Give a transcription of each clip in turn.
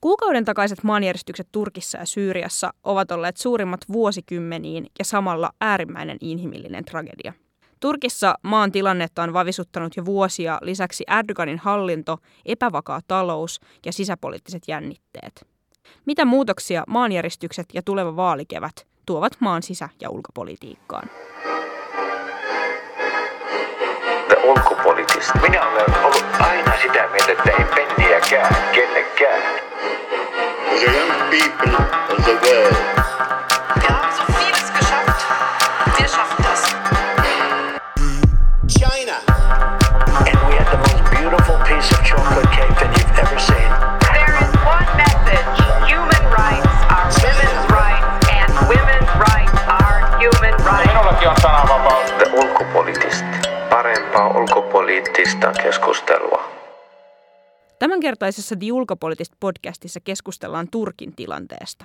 Kuukauden takaiset maanjäristykset Turkissa ja Syyriassa ovat olleet suurimmat vuosikymmeniin ja samalla äärimmäinen inhimillinen tragedia. Turkissa maan tilannetta on vavisuttanut jo vuosia lisäksi Erdoganin hallinto, epävakaa talous ja sisäpoliittiset jännitteet. Mitä muutoksia maanjäristykset ja tuleva vaalikevät tuovat maan sisä- ja ulkopolitiikkaan? Minä olen ollut aina sitä mieltä, että ei penniäkään kellekään. the young people of the world. So China. And we had the most beautiful piece of chocolate cake that you've ever seen. There is one message. Human rights are women's rights and women's rights are human rights. The keskustelua. Tämänkertaisessa The Ulkopoliittist podcastissa keskustellaan Turkin tilanteesta.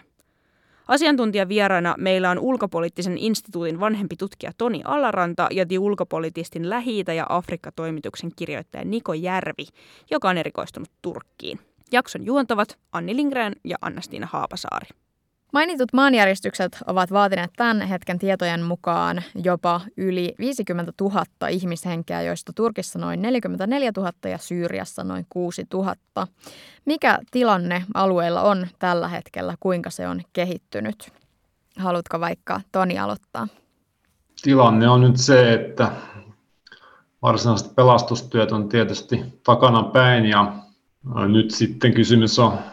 Asiantuntijavieraana meillä on ulkopoliittisen instituutin vanhempi tutkija Toni Alaranta ja The Ulkopolitistin lähi ja Afrikka-toimituksen kirjoittaja Niko Järvi, joka on erikoistunut Turkkiin. Jakson juontavat Anni Lindgren ja Annastiina Haapasaari. Mainitut maanjäristykset ovat vaatineet tämän hetken tietojen mukaan jopa yli 50 000 ihmishenkeä, joista Turkissa noin 44 000 ja Syyriassa noin 6 000. Mikä tilanne alueella on tällä hetkellä, kuinka se on kehittynyt? Haluatko vaikka Toni aloittaa? Tilanne on nyt se, että varsinaiset pelastustyöt on tietysti takana päin ja nyt sitten kysymys on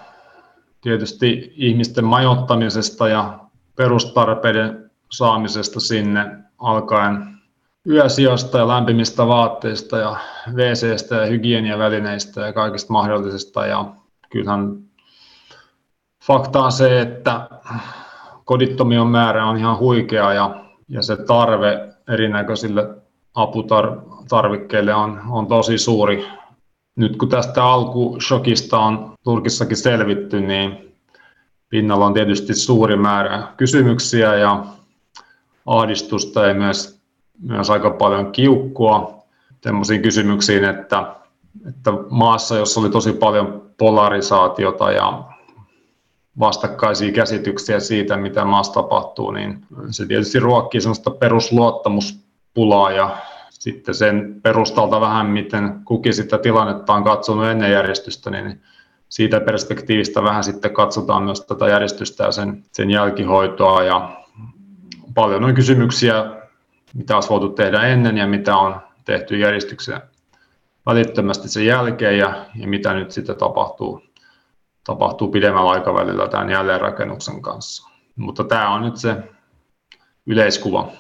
tietysti ihmisten majoittamisesta ja perustarpeiden saamisesta sinne alkaen yösijasta ja lämpimistä vaatteista ja WCstä ja hygieniavälineistä ja kaikista mahdollisesta. Ja kyllähän fakta on se, että kodittomien määrä on ihan huikea ja, ja se tarve erinäköisille aputarvikkeille on, on tosi suuri nyt kun tästä alkushokista on Turkissakin selvitty, niin pinnalla on tietysti suuri määrä kysymyksiä ja ahdistusta ja myös, myös aika paljon kiukkua sellaisiin kysymyksiin, että, että maassa, jossa oli tosi paljon polarisaatiota ja vastakkaisia käsityksiä siitä, mitä maassa tapahtuu, niin se tietysti ruokkii sellaista perusluottamuspulaa ja sitten sen perustalta vähän, miten kukin sitä tilannetta on katsonut ennen järjestystä, niin siitä perspektiivistä vähän sitten katsotaan myös tätä järjestystä ja sen, sen jälkihoitoa ja paljon on kysymyksiä, mitä olisi voitu tehdä ennen ja mitä on tehty järjestyksen välittömästi sen jälkeen ja, ja mitä nyt sitten tapahtuu, tapahtuu pidemmällä aikavälillä tämän jälleenrakennuksen kanssa. Mutta tämä on nyt se yleiskuva.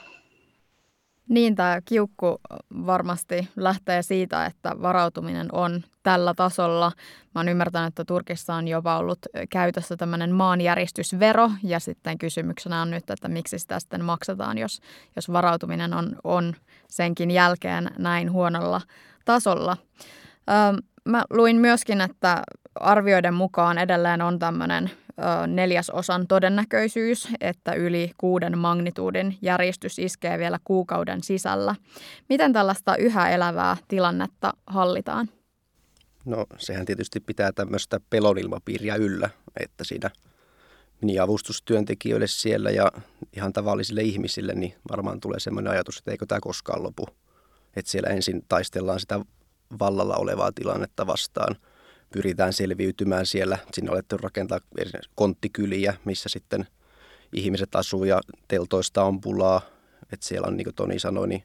Niin, tämä kiukku varmasti lähtee siitä, että varautuminen on tällä tasolla. Mä oon ymmärtänyt, että Turkissa on jopa ollut käytössä tämmöinen maanjäristysvero, ja sitten kysymyksenä on nyt, että miksi sitä sitten maksetaan, jos, jos varautuminen on, on senkin jälkeen näin huonolla tasolla. Öö, mä luin myöskin, että arvioiden mukaan edelleen on tämmöinen neljäsosan todennäköisyys, että yli kuuden magnituudin järjestys iskee vielä kuukauden sisällä. Miten tällaista yhä elävää tilannetta hallitaan? No sehän tietysti pitää tämmöistä pelonilmapiiriä yllä, että siinä niin avustustyöntekijöille siellä ja ihan tavallisille ihmisille, niin varmaan tulee semmoinen ajatus, että eikö tämä koskaan lopu. Että siellä ensin taistellaan sitä vallalla olevaa tilannetta vastaan – pyritään selviytymään siellä. Sinne on alettu rakentaa konttikyliä, missä sitten ihmiset asuu ja teltoista on pulaa. Että siellä on, niin kuin Toni sanoi, niin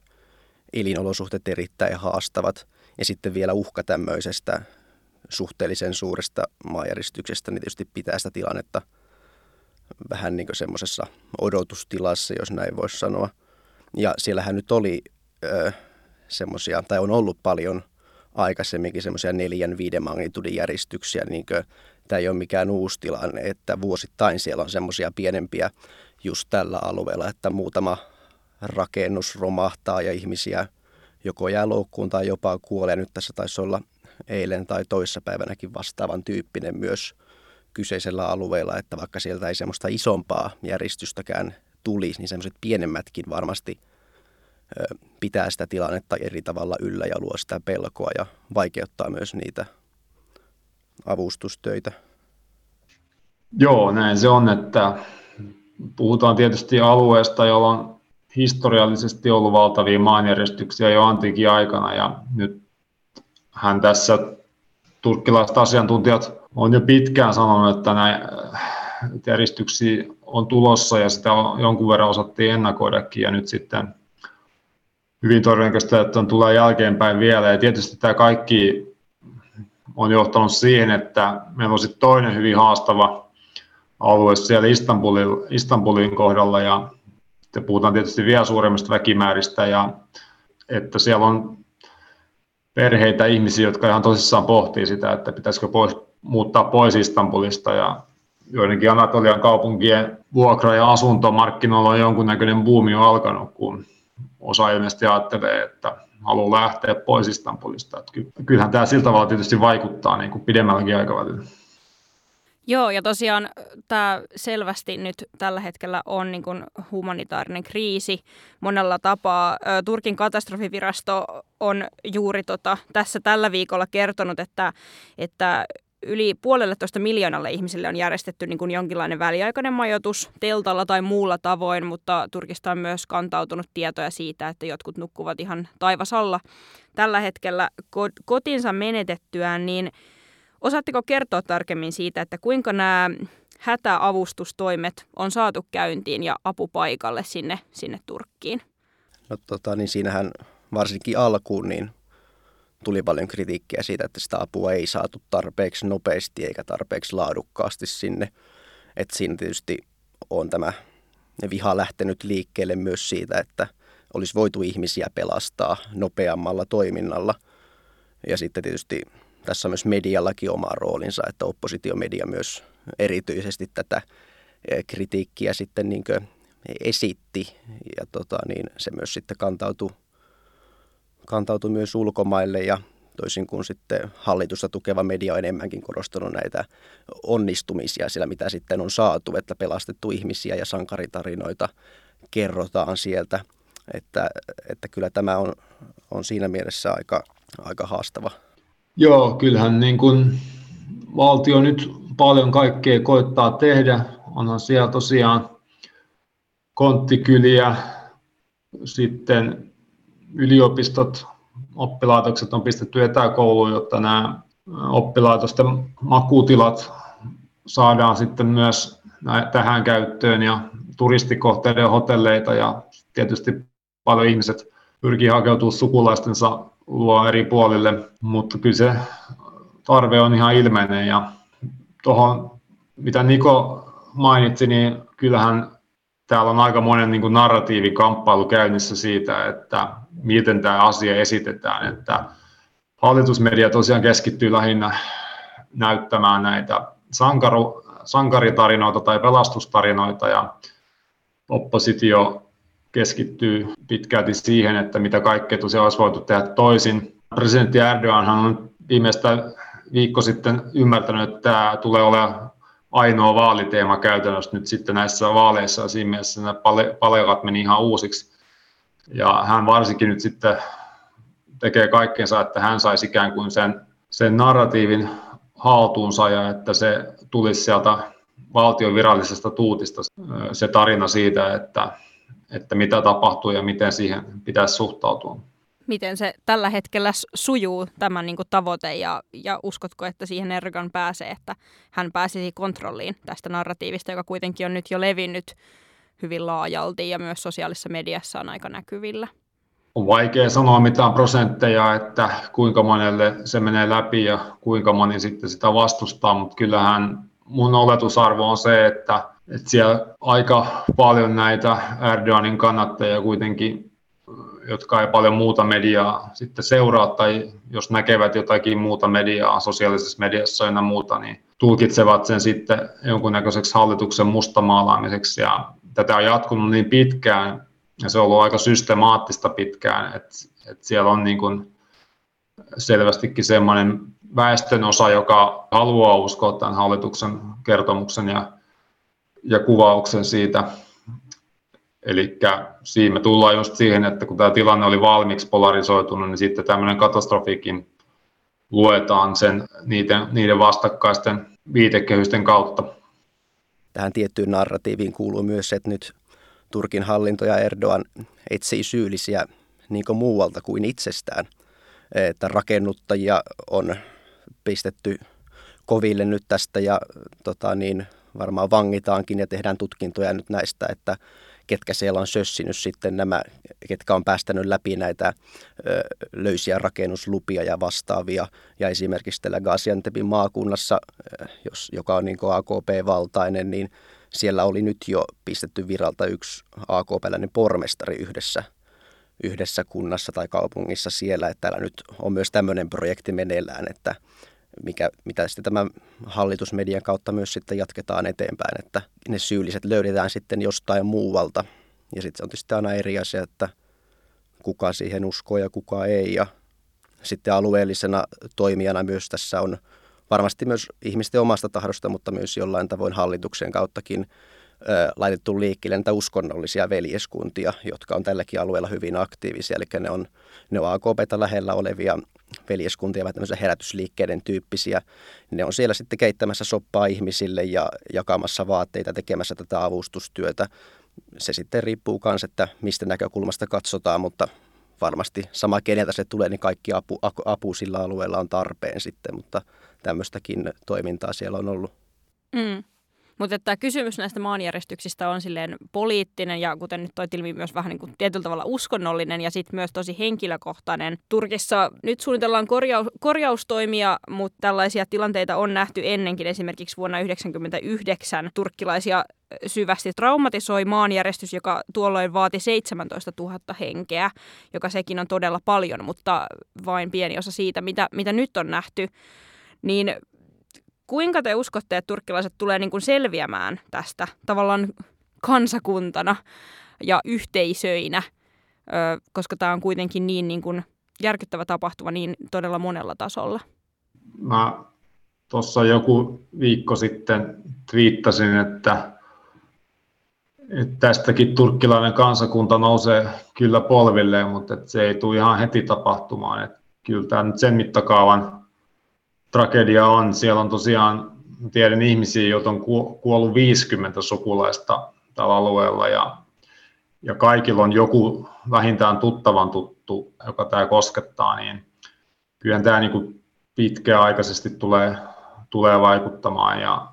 elinolosuhteet erittäin haastavat. Ja sitten vielä uhka tämmöisestä suhteellisen suuresta maajäristyksestä, niin tietysti pitää sitä tilannetta vähän niin kuin semmoisessa odotustilassa, jos näin voisi sanoa. Ja siellähän nyt oli ö, semmoisia, tai on ollut paljon – aikaisemminkin semmoisia neljän, viiden magnitudin järjestyksiä, niin kuin, tämä ei ole mikään uusi tilanne, että vuosittain siellä on semmoisia pienempiä just tällä alueella, että muutama rakennus romahtaa ja ihmisiä joko jää loukkuun tai jopa kuolee. Nyt tässä taisi olla eilen tai toissapäivänäkin vastaavan tyyppinen myös kyseisellä alueella, että vaikka sieltä ei semmoista isompaa järjestystäkään tulisi, niin semmoiset pienemmätkin varmasti – pitää sitä tilannetta eri tavalla yllä ja luo sitä pelkoa ja vaikeuttaa myös niitä avustustöitä. Joo, näin se on, että puhutaan tietysti alueesta, jolla on historiallisesti ollut valtavia maanjärjestyksiä jo antiikin aikana ja nyt hän tässä turkkilaiset asiantuntijat on jo pitkään sanonut, että näitä järjestyksiä on tulossa ja sitä on jonkun verran osattiin ennakoidakin ja nyt sitten hyvin todennäköistä, että on tulee jälkeenpäin vielä. Ja tietysti tämä kaikki on johtanut siihen, että meillä on sitten toinen hyvin haastava alue siellä Istanbulin, Istanbulin kohdalla ja sitten puhutaan tietysti vielä suuremmista väkimääristä ja että siellä on perheitä, ihmisiä, jotka ihan tosissaan pohtii sitä, että pitäisikö pois, muuttaa pois Istanbulista ja joidenkin Anatolian kaupunkien vuokra- ja asuntomarkkinoilla on jonkunnäköinen buumi jo alkanut, kun osa ilmeisesti ajattelee, että haluaa lähteä pois Istanbulista. Että kyllähän tämä sillä tavalla tietysti vaikuttaa niin kuin pidemmälläkin aikavälillä. Joo, ja tosiaan tämä selvästi nyt tällä hetkellä on niin kuin humanitaarinen kriisi monella tapaa. Turkin katastrofivirasto on juuri tota, tässä tällä viikolla kertonut, että, että yli puolelle toista miljoonalle ihmisille on järjestetty niin kuin jonkinlainen väliaikainen majoitus teltalla tai muulla tavoin, mutta Turkista on myös kantautunut tietoja siitä, että jotkut nukkuvat ihan taivasalla tällä hetkellä kotinsa menetettyään, niin Osaatteko kertoa tarkemmin siitä, että kuinka nämä hätäavustustoimet on saatu käyntiin ja apupaikalle sinne, sinne Turkkiin? No tota, niin siinähän varsinkin alkuun niin tuli paljon kritiikkiä siitä, että sitä apua ei saatu tarpeeksi nopeasti eikä tarpeeksi laadukkaasti sinne. Et siinä tietysti on tämä viha lähtenyt liikkeelle myös siitä, että olisi voitu ihmisiä pelastaa nopeammalla toiminnalla. Ja sitten tietysti tässä on myös mediallakin oma roolinsa, että oppositiomedia myös erityisesti tätä e, kritiikkiä sitten niin esitti ja tota, niin se myös sitten kantautui, kantautui myös ulkomaille ja toisin kuin sitten hallitusta tukeva media on enemmänkin korostanut näitä onnistumisia siellä, mitä sitten on saatu, että pelastettu ihmisiä ja sankaritarinoita kerrotaan sieltä, että, että kyllä tämä on, on siinä mielessä aika, aika haastava Joo, kyllähän niin kuin valtio nyt paljon kaikkea koittaa tehdä. Onhan siellä tosiaan konttikyliä, sitten yliopistot, oppilaitokset on pistetty etäkouluun, jotta nämä oppilaitosten makutilat saadaan sitten myös tähän käyttöön ja turistikohteiden hotelleita ja tietysti paljon ihmiset pyrkii hakeutumaan sukulaistensa luo eri puolille, mutta kyllä se tarve on ihan ilmeinen ja tuohon, mitä Niko mainitsi, niin kyllähän täällä on aika monen niin narratiivikamppailu käynnissä siitä, että miten tämä asia esitetään, että hallitusmedia tosiaan keskittyy lähinnä näyttämään näitä sankaru, sankaritarinoita tai pelastustarinoita ja oppositio keskittyy pitkälti siihen, että mitä kaikkea tosiaan olisi voitu tehdä toisin. Presidentti Erdogan on viimeistä viikko sitten ymmärtänyt, että tämä tulee olemaan ainoa vaaliteema käytännössä nyt sitten näissä vaaleissa ja siinä mielessä nämä palekat meni ihan uusiksi. Ja hän varsinkin nyt sitten tekee kaikkensa, että hän saisi ikään kuin sen, sen narratiivin haltuunsa ja että se tulisi sieltä valtion virallisesta tuutista se tarina siitä, että että mitä tapahtuu ja miten siihen pitäisi suhtautua. Miten se tällä hetkellä sujuu tämän niin kuin tavoite ja, ja uskotko, että siihen Erdogan pääsee, että hän pääsisi kontrolliin tästä narratiivista, joka kuitenkin on nyt jo levinnyt hyvin laajalti ja myös sosiaalisessa mediassa on aika näkyvillä? On vaikea sanoa mitään prosentteja, että kuinka monelle se menee läpi ja kuinka moni sitten sitä vastustaa, mutta kyllähän mun oletusarvo on se, että että siellä aika paljon näitä Erdoganin kannattajia kuitenkin, jotka ei paljon muuta mediaa sitten seuraa tai jos näkevät jotakin muuta mediaa sosiaalisessa mediassa ja muuta, niin tulkitsevat sen sitten jonkunnäköiseksi hallituksen mustamaalaamiseksi ja tätä on jatkunut niin pitkään ja se on ollut aika systemaattista pitkään, että, että siellä on niin kuin selvästikin semmoinen väestönosa, joka haluaa uskoa tämän hallituksen kertomuksen ja ja kuvauksen siitä. Eli siinä me tullaan just siihen, että kun tämä tilanne oli valmiiksi polarisoitunut, niin sitten tämmöinen katastrofikin luetaan sen, niiden, niiden vastakkaisten viitekehysten kautta. Tähän tiettyyn narratiiviin kuuluu myös se, että nyt Turkin hallinto ja Erdogan etsii syyllisiä niin kuin muualta kuin itsestään. Että rakennuttajia on pistetty koville nyt tästä ja tota niin, varmaan vangitaankin ja tehdään tutkintoja nyt näistä, että ketkä siellä on sössinyt sitten nämä, ketkä on päästänyt läpi näitä löysiä rakennuslupia ja vastaavia. Ja esimerkiksi tällä Gaziantepin maakunnassa, jos, joka on niin AKP-valtainen, niin siellä oli nyt jo pistetty viralta yksi AKP-läinen pormestari yhdessä yhdessä kunnassa tai kaupungissa siellä, että täällä nyt on myös tämmöinen projekti meneillään, että mikä, mitä sitten tämän hallitusmedian kautta myös sitten jatketaan eteenpäin, että ne syylliset löydetään sitten jostain muualta. Ja sitten se on tietysti aina eri asia, että kuka siihen uskoo ja kuka ei. Ja sitten alueellisena toimijana myös tässä on varmasti myös ihmisten omasta tahdosta, mutta myös jollain tavoin hallituksen kauttakin laitettu liikkeelle näitä uskonnollisia veljeskuntia, jotka on tälläkin alueella hyvin aktiivisia. Eli ne on, ne on AKPta lähellä olevia veljeskuntia, vai tämmöisiä herätysliikkeiden tyyppisiä. Ne on siellä sitten keittämässä soppaa ihmisille ja jakamassa vaatteita, tekemässä tätä avustustyötä. Se sitten riippuu myös, että mistä näkökulmasta katsotaan, mutta varmasti sama keneltä se tulee, niin kaikki apu, apu sillä alueella on tarpeen sitten, mutta tämmöistäkin toimintaa siellä on ollut. Mm. Mutta tämä kysymys näistä maanjärjestyksistä on silleen poliittinen ja kuten nyt toi ilmi myös vähän niin kuin tietyllä tavalla uskonnollinen ja sitten myös tosi henkilökohtainen. Turkissa nyt suunnitellaan korjaus, korjaustoimia, mutta tällaisia tilanteita on nähty ennenkin. Esimerkiksi vuonna 1999 turkkilaisia syvästi traumatisoi maanjärjestys, joka tuolloin vaati 17 000 henkeä, joka sekin on todella paljon, mutta vain pieni osa siitä, mitä, mitä nyt on nähty. Niin Kuinka te uskotte, että turkkilaiset tulee niin kuin selviämään tästä tavallaan kansakuntana ja yhteisöinä, koska tämä on kuitenkin niin, niin kuin järkyttävä tapahtuma niin todella monella tasolla? Mä tuossa joku viikko sitten twiittasin, että, että tästäkin turkkilainen kansakunta nousee kyllä polvilleen, mutta että se ei tule ihan heti tapahtumaan. Että kyllä tämä nyt sen mittakaavan tragedia on. Siellä on tosiaan, tiedän ihmisiä, joita on kuollut 50 sukulaista tällä alueella ja, ja kaikilla on joku vähintään tuttavan tuttu, joka tämä koskettaa, niin kyllä tämä niin kuin pitkäaikaisesti tulee, tulee vaikuttamaan ja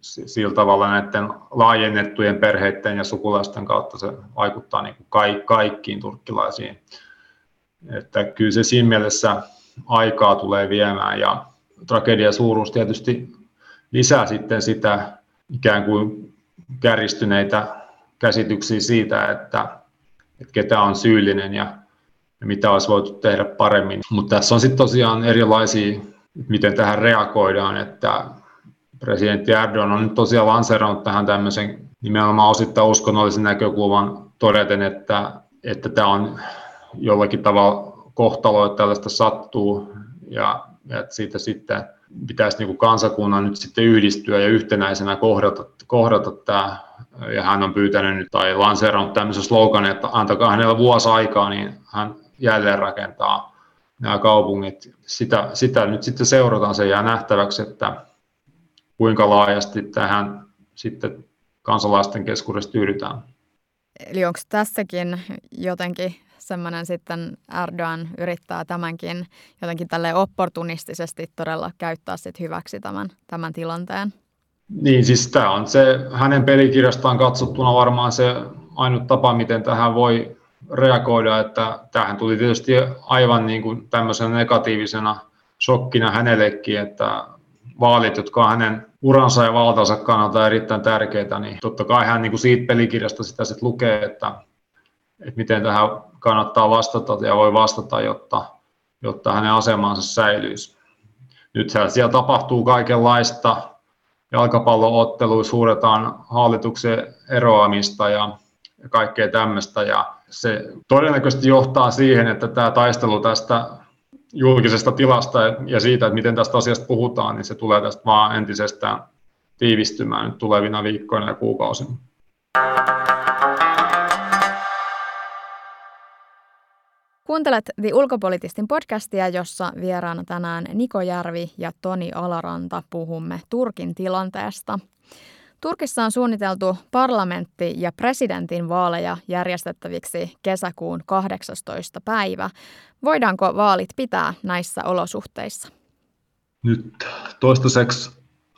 sillä tavalla näiden laajennettujen perheiden ja sukulaisten kautta se vaikuttaa niin kuin kaikkiin turkkilaisiin. Että kyllä se siinä mielessä aikaa tulee viemään ja tragedia suuruus tietysti lisää sitten sitä ikään kuin kärjistyneitä käsityksiä siitä, että, että ketä on syyllinen ja, ja mitä olisi voitu tehdä paremmin. Mutta tässä on sitten tosiaan erilaisia, miten tähän reagoidaan, että presidentti Erdogan on nyt tosiaan lanseerannut tähän tämmöisen nimenomaan osittain uskonnollisen näkökulman todeten, että, että tämä on jollakin tavalla kohtalo, että tällaista sattuu ja, ja siitä sitten pitäisi niin kuin kansakunnan nyt sitten yhdistyä ja yhtenäisenä kohdata, kohdata tämä. Ja hän on pyytänyt nyt tai lanseerannut tämmöisen sloganin, että antakaa hänellä vuosi aikaa, niin hän jälleen rakentaa nämä kaupungit. Sitä, sitä nyt sitten seurataan, se jää nähtäväksi, että kuinka laajasti tähän sitten kansalaisten keskuudessa tyydytään. Eli onko tässäkin jotenkin semmoinen sitten Erdogan yrittää tämänkin jotenkin tälle opportunistisesti todella käyttää sit hyväksi tämän, tämän tilanteen. Niin, siis tämä on se hänen pelikirjastaan katsottuna varmaan se ainut tapa, miten tähän voi reagoida, että tähän tuli tietysti aivan niin kuin tämmöisenä negatiivisena shokkina hänellekin, että vaalit, jotka on hänen uransa ja valtansa kannalta erittäin tärkeitä, niin totta kai hän niin kuin siitä pelikirjasta sitä sitten lukee, että, että miten tähän kannattaa vastata ja voi vastata, jotta, jotta hänen asemansa säilyisi. Nythän siellä tapahtuu kaikenlaista. Jalkapallootteluissa suuretaan hallituksen eroamista ja, ja kaikkea tämmöistä. Ja se todennäköisesti johtaa siihen, että tämä taistelu tästä julkisesta tilasta ja siitä, että miten tästä asiasta puhutaan, niin se tulee tästä vaan entisestään tiivistymään nyt tulevina viikkoina ja kuukausina. Kuuntelet The Ulkopolitistin podcastia, jossa vieraana tänään Niko Järvi ja Toni Alaranta puhumme Turkin tilanteesta. Turkissa on suunniteltu parlamentti- ja presidentin vaaleja järjestettäviksi kesäkuun 18. päivä. Voidaanko vaalit pitää näissä olosuhteissa? Nyt toistaiseksi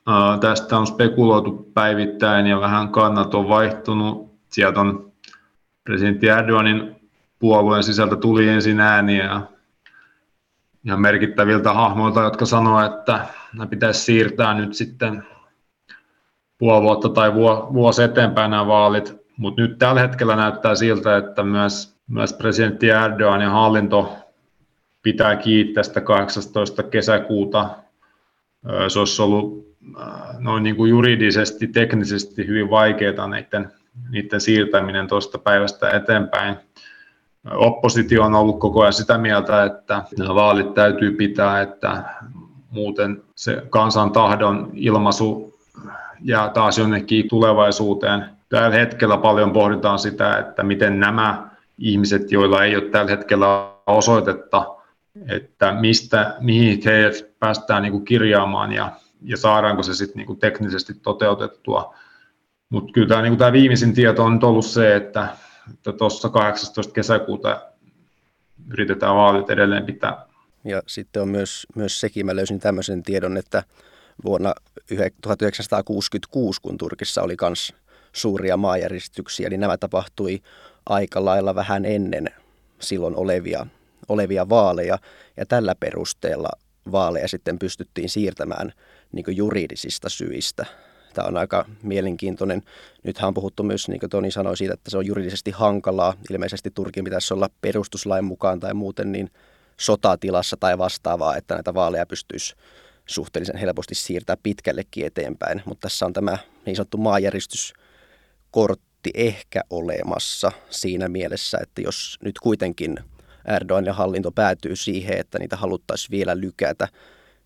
äh, tästä on spekuloitu päivittäin ja vähän kannat on vaihtunut. Sieltä on presidentti Erdoganin puolueen sisältä tuli ensin ääniä ihan merkittäviltä hahmoilta, jotka sanoivat, että nämä pitäisi siirtää nyt sitten puoli vuotta tai vuosi eteenpäin nämä vaalit. Mutta nyt tällä hetkellä näyttää siltä, että myös, myös presidentti Erdogan ja hallinto pitää kiinni tästä 18. kesäkuuta. Se olisi ollut noin niin kuin juridisesti, teknisesti hyvin vaikeaa niiden, niiden siirtäminen tuosta päivästä eteenpäin. Oppositio on ollut koko ajan sitä mieltä, että nämä vaalit täytyy pitää, että muuten se kansan tahdon ilmaisu jää taas jonnekin tulevaisuuteen. Tällä hetkellä paljon pohditaan sitä, että miten nämä ihmiset, joilla ei ole tällä hetkellä osoitetta, että mistä, mihin heidät päästään niin kuin kirjaamaan ja, ja saadaanko se sitten niin teknisesti toteutettua. Mutta kyllä tämä, niin tämä viimeisin tieto on ollut se, että tuossa 18. kesäkuuta yritetään vaalit edelleen pitää. Ja sitten on myös, myös sekin, mä löysin tämmöisen tiedon, että vuonna 1966, kun Turkissa oli myös suuria maajäristyksiä, niin nämä tapahtui aika lailla vähän ennen silloin olevia, olevia vaaleja. Ja tällä perusteella vaaleja sitten pystyttiin siirtämään niin juridisista syistä. Tämä on aika mielenkiintoinen. Nythän on puhuttu myös, niin kuin Toni sanoi, siitä, että se on juridisesti hankalaa. Ilmeisesti Turkin pitäisi olla perustuslain mukaan tai muuten niin sotatilassa tai vastaavaa, että näitä vaaleja pystyisi suhteellisen helposti siirtää pitkällekin eteenpäin. Mutta tässä on tämä niin sanottu maajäristyskortti ehkä olemassa siinä mielessä, että jos nyt kuitenkin Erdogan ja hallinto päätyy siihen, että niitä haluttaisiin vielä lykätä,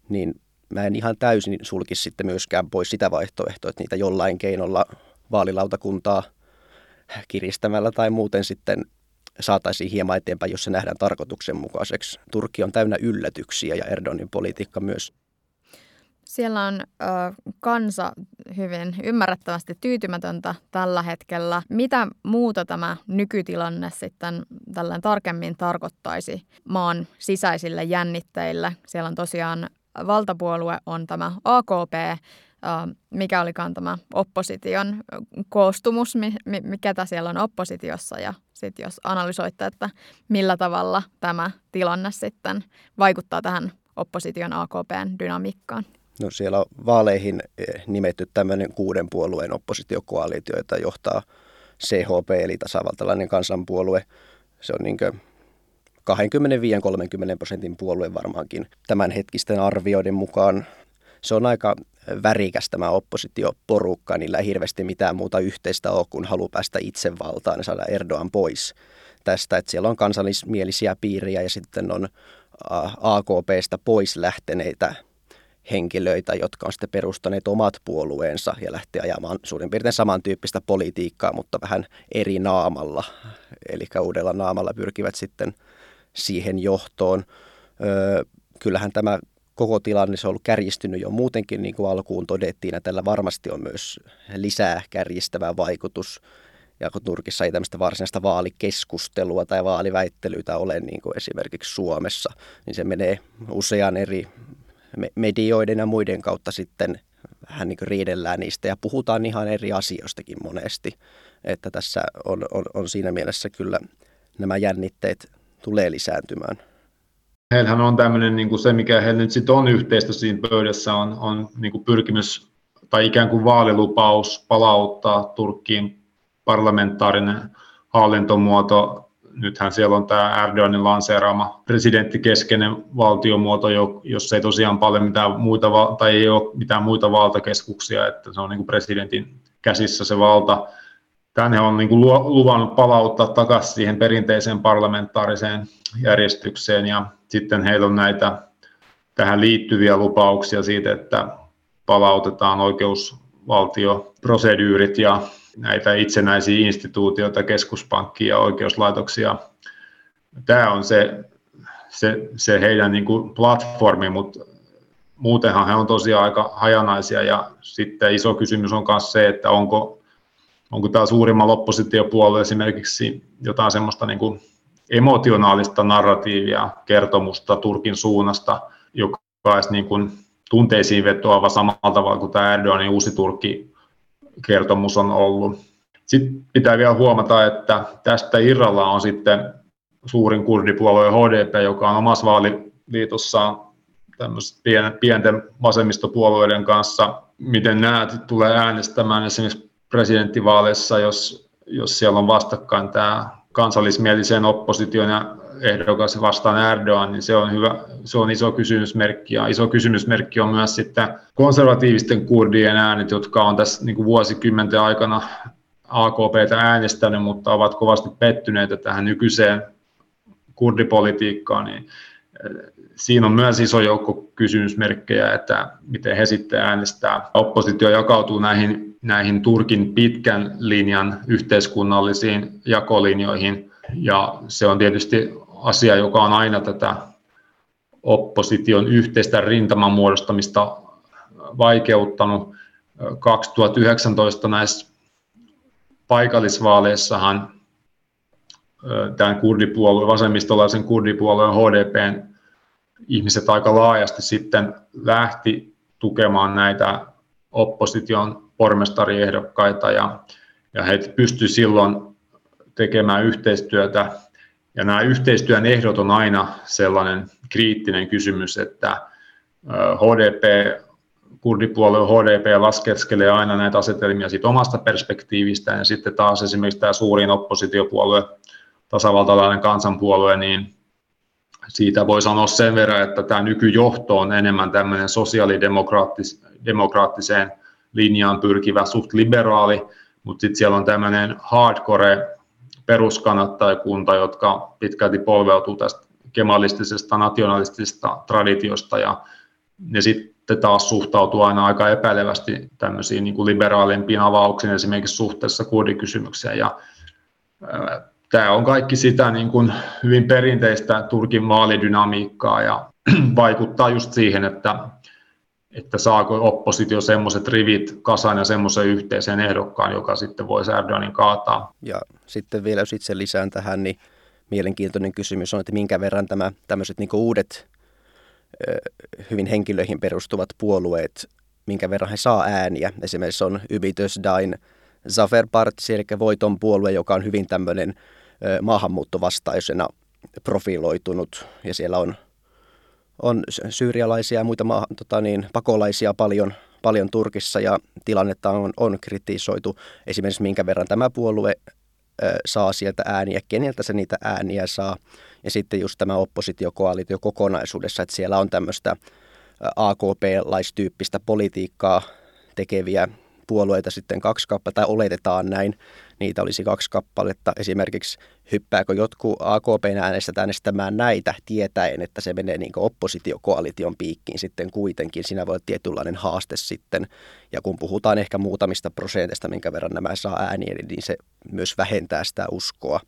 niin mä en ihan täysin sulkisi sitten myöskään pois sitä vaihtoehtoa, että niitä jollain keinolla vaalilautakuntaa kiristämällä tai muuten sitten saataisiin hieman eteenpäin, jos se nähdään tarkoituksenmukaiseksi. Turkki on täynnä yllätyksiä ja Erdoganin politiikka myös. Siellä on ö, kansa hyvin ymmärrettävästi tyytymätöntä tällä hetkellä. Mitä muuta tämä nykytilanne sitten tällään tarkemmin tarkoittaisi maan sisäisille jännitteille? Siellä on tosiaan valtapuolue on tämä AKP, mikä olikaan tämä opposition koostumus, mikä siellä on oppositiossa ja sitten jos analysoitte, että millä tavalla tämä tilanne sitten vaikuttaa tähän opposition AKPn dynamiikkaan. No siellä on vaaleihin eh, nimetty tämmöinen kuuden puolueen oppositiokoalitio, jota johtaa CHP eli tasavaltalainen kansanpuolue. Se on niin 25-30 prosentin puolue varmaankin tämänhetkisten arvioiden mukaan. Se on aika värikäs tämä oppositioporukka, niillä ei hirveästi mitään muuta yhteistä ole, kun halu päästä itsevaltaan ja saada Erdogan pois tästä. Että siellä on kansallismielisiä piiriä ja sitten on AKPstä pois lähteneitä henkilöitä, jotka on sitten perustaneet omat puolueensa ja lähti ajamaan suurin piirtein samantyyppistä politiikkaa, mutta vähän eri naamalla. Eli uudella naamalla pyrkivät sitten siihen johtoon. Kyllähän tämä koko tilanne se on ollut kärjistynyt jo muutenkin, niin kuin alkuun todettiin, että tällä varmasti on myös lisää kärjistävä vaikutus. Ja kun Turkissa ei tämmöistä varsinaista vaalikeskustelua tai vaaliväittelyitä ole niin kuin esimerkiksi Suomessa, niin se menee usean eri medioiden ja muiden kautta sitten vähän niin kuin riidellään niistä ja puhutaan ihan eri asioistakin monesti. Että tässä on, on, on siinä mielessä kyllä nämä jännitteet tulee lisääntymään. Heillähän on tämmöinen, niin kuin se mikä heillä nyt sitten on yhteistä siinä pöydässä, on, on niin kuin pyrkimys tai ikään kuin vaalilupaus palauttaa Turkkiin parlamentaarinen hallintomuoto nythän siellä on tämä Erdoganin lanseeraama presidenttikeskeinen valtiomuoto, jossa ei tosiaan paljon mitään muita, tai ei ole mitään muita valtakeskuksia, että se on niin kuin presidentin käsissä se valta. Tänne on niin kuin luvannut palauttaa takaisin siihen perinteiseen parlamentaariseen järjestykseen, ja sitten heillä on näitä tähän liittyviä lupauksia siitä, että palautetaan oikeusvaltioprosedyyrit ja näitä itsenäisiä instituutioita, keskuspankkia ja oikeuslaitoksia. Tämä on se, se, se heidän niin kuin platformi, mutta muutenhan he on tosiaan aika hajanaisia ja sitten iso kysymys on myös se, että onko, onko tämä suurimmalla oppositiopuolue esimerkiksi jotain semmoista niin kuin emotionaalista narratiivia, kertomusta Turkin suunnasta, joka olisi niin kuin tunteisiin vetoava samalla tavalla kuin tämä Erdoganin uusi Turkki-kertomus on ollut. Sitten pitää vielä huomata, että tästä irralla on sitten suurin kurdipuolue HDP, joka on omassa vaaliliitossaan pienten vasemmistopuolueiden kanssa. Miten näet, tulee äänestämään esimerkiksi presidenttivaaleissa, jos, jos siellä on vastakkain tämä kansallismielisen opposition ja ehdokas vastaan Erdogan, niin se on, hyvä, se on iso kysymysmerkki. Ja iso kysymysmerkki on myös sitten konservatiivisten kurdien äänet, jotka on tässä niin kuin vuosikymmenten aikana AKPtä äänestänyt, mutta ovat kovasti pettyneitä tähän nykyiseen kurdipolitiikkaan, niin eh, siinä on myös iso joukko kysymysmerkkejä, että miten he sitten äänestää. Oppositio jakautuu näihin, näihin Turkin pitkän linjan yhteiskunnallisiin jakolinjoihin, ja se on tietysti asia, joka on aina tätä opposition yhteistä rintaman muodostamista vaikeuttanut. 2019 näissä paikallisvaaleissahan tämän kurdipuolueen, vasemmistolaisen kurdipuolueen HDPn ihmiset aika laajasti sitten lähti tukemaan näitä opposition pormestariehdokkaita ja, ja he pystyivät silloin tekemään yhteistyötä. Ja nämä yhteistyön ehdot on aina sellainen kriittinen kysymys, että HDP, kurdipuolue HDP laskeskelee aina näitä asetelmia siitä omasta perspektiivistä ja sitten taas esimerkiksi tämä suurin oppositiopuolue, tasavaltalainen kansanpuolue, niin siitä voi sanoa sen verran, että tämä nykyjohto on enemmän tämmöinen sosiaalidemokraattiseen linjaan pyrkivä, suht liberaali, mutta sitten siellä on tämmöinen hardcore peruskannattajakunta, jotka pitkälti polveutuu tästä kemalistisesta, nationalistisesta traditiosta, ja ne sitten taas suhtautuu aina aika epäilevästi tämmöisiin niin liberaalimpiin avauksiin esimerkiksi suhteessa kurdikysymykseen, ja tämä on kaikki sitä niin kuin hyvin perinteistä Turkin vaalidynamiikkaa ja vaikuttaa just siihen, että, että saako oppositio semmoiset rivit kasaan ja semmoisen yhteiseen ehdokkaan, joka sitten voi Erdoganin kaataa. Ja sitten vielä jos itse lisään tähän, niin mielenkiintoinen kysymys on, että minkä verran tämä, tämmöiset niin uudet hyvin henkilöihin perustuvat puolueet, minkä verran he saa ääniä. Esimerkiksi on Ybitösdain Zafer Party, eli voiton puolue, joka on hyvin tämmöinen maahanmuuttovastaisena profiloitunut ja siellä on, on syyrialaisia ja muita maa, tota niin, pakolaisia paljon, paljon Turkissa ja tilannetta on, on kritisoitu. Esimerkiksi minkä verran tämä puolue ö, saa sieltä ääniä, keneltä se niitä ääniä saa. Ja sitten just tämä oppositiokoalitio kokonaisuudessa, että siellä on tämmöistä AKP-laistyyppistä politiikkaa tekeviä puolueita sitten kaksi kappaletta, tai oletetaan näin, niitä olisi kaksi kappaletta. Esimerkiksi hyppääkö jotkut AKPn äänestä äänestämään näitä tietäen, että se menee niin oppositiokoalition piikkiin sitten kuitenkin. Siinä voi olla tietynlainen haaste sitten. Ja kun puhutaan ehkä muutamista prosentista, minkä verran nämä saa ääniä, niin se myös vähentää sitä uskoa,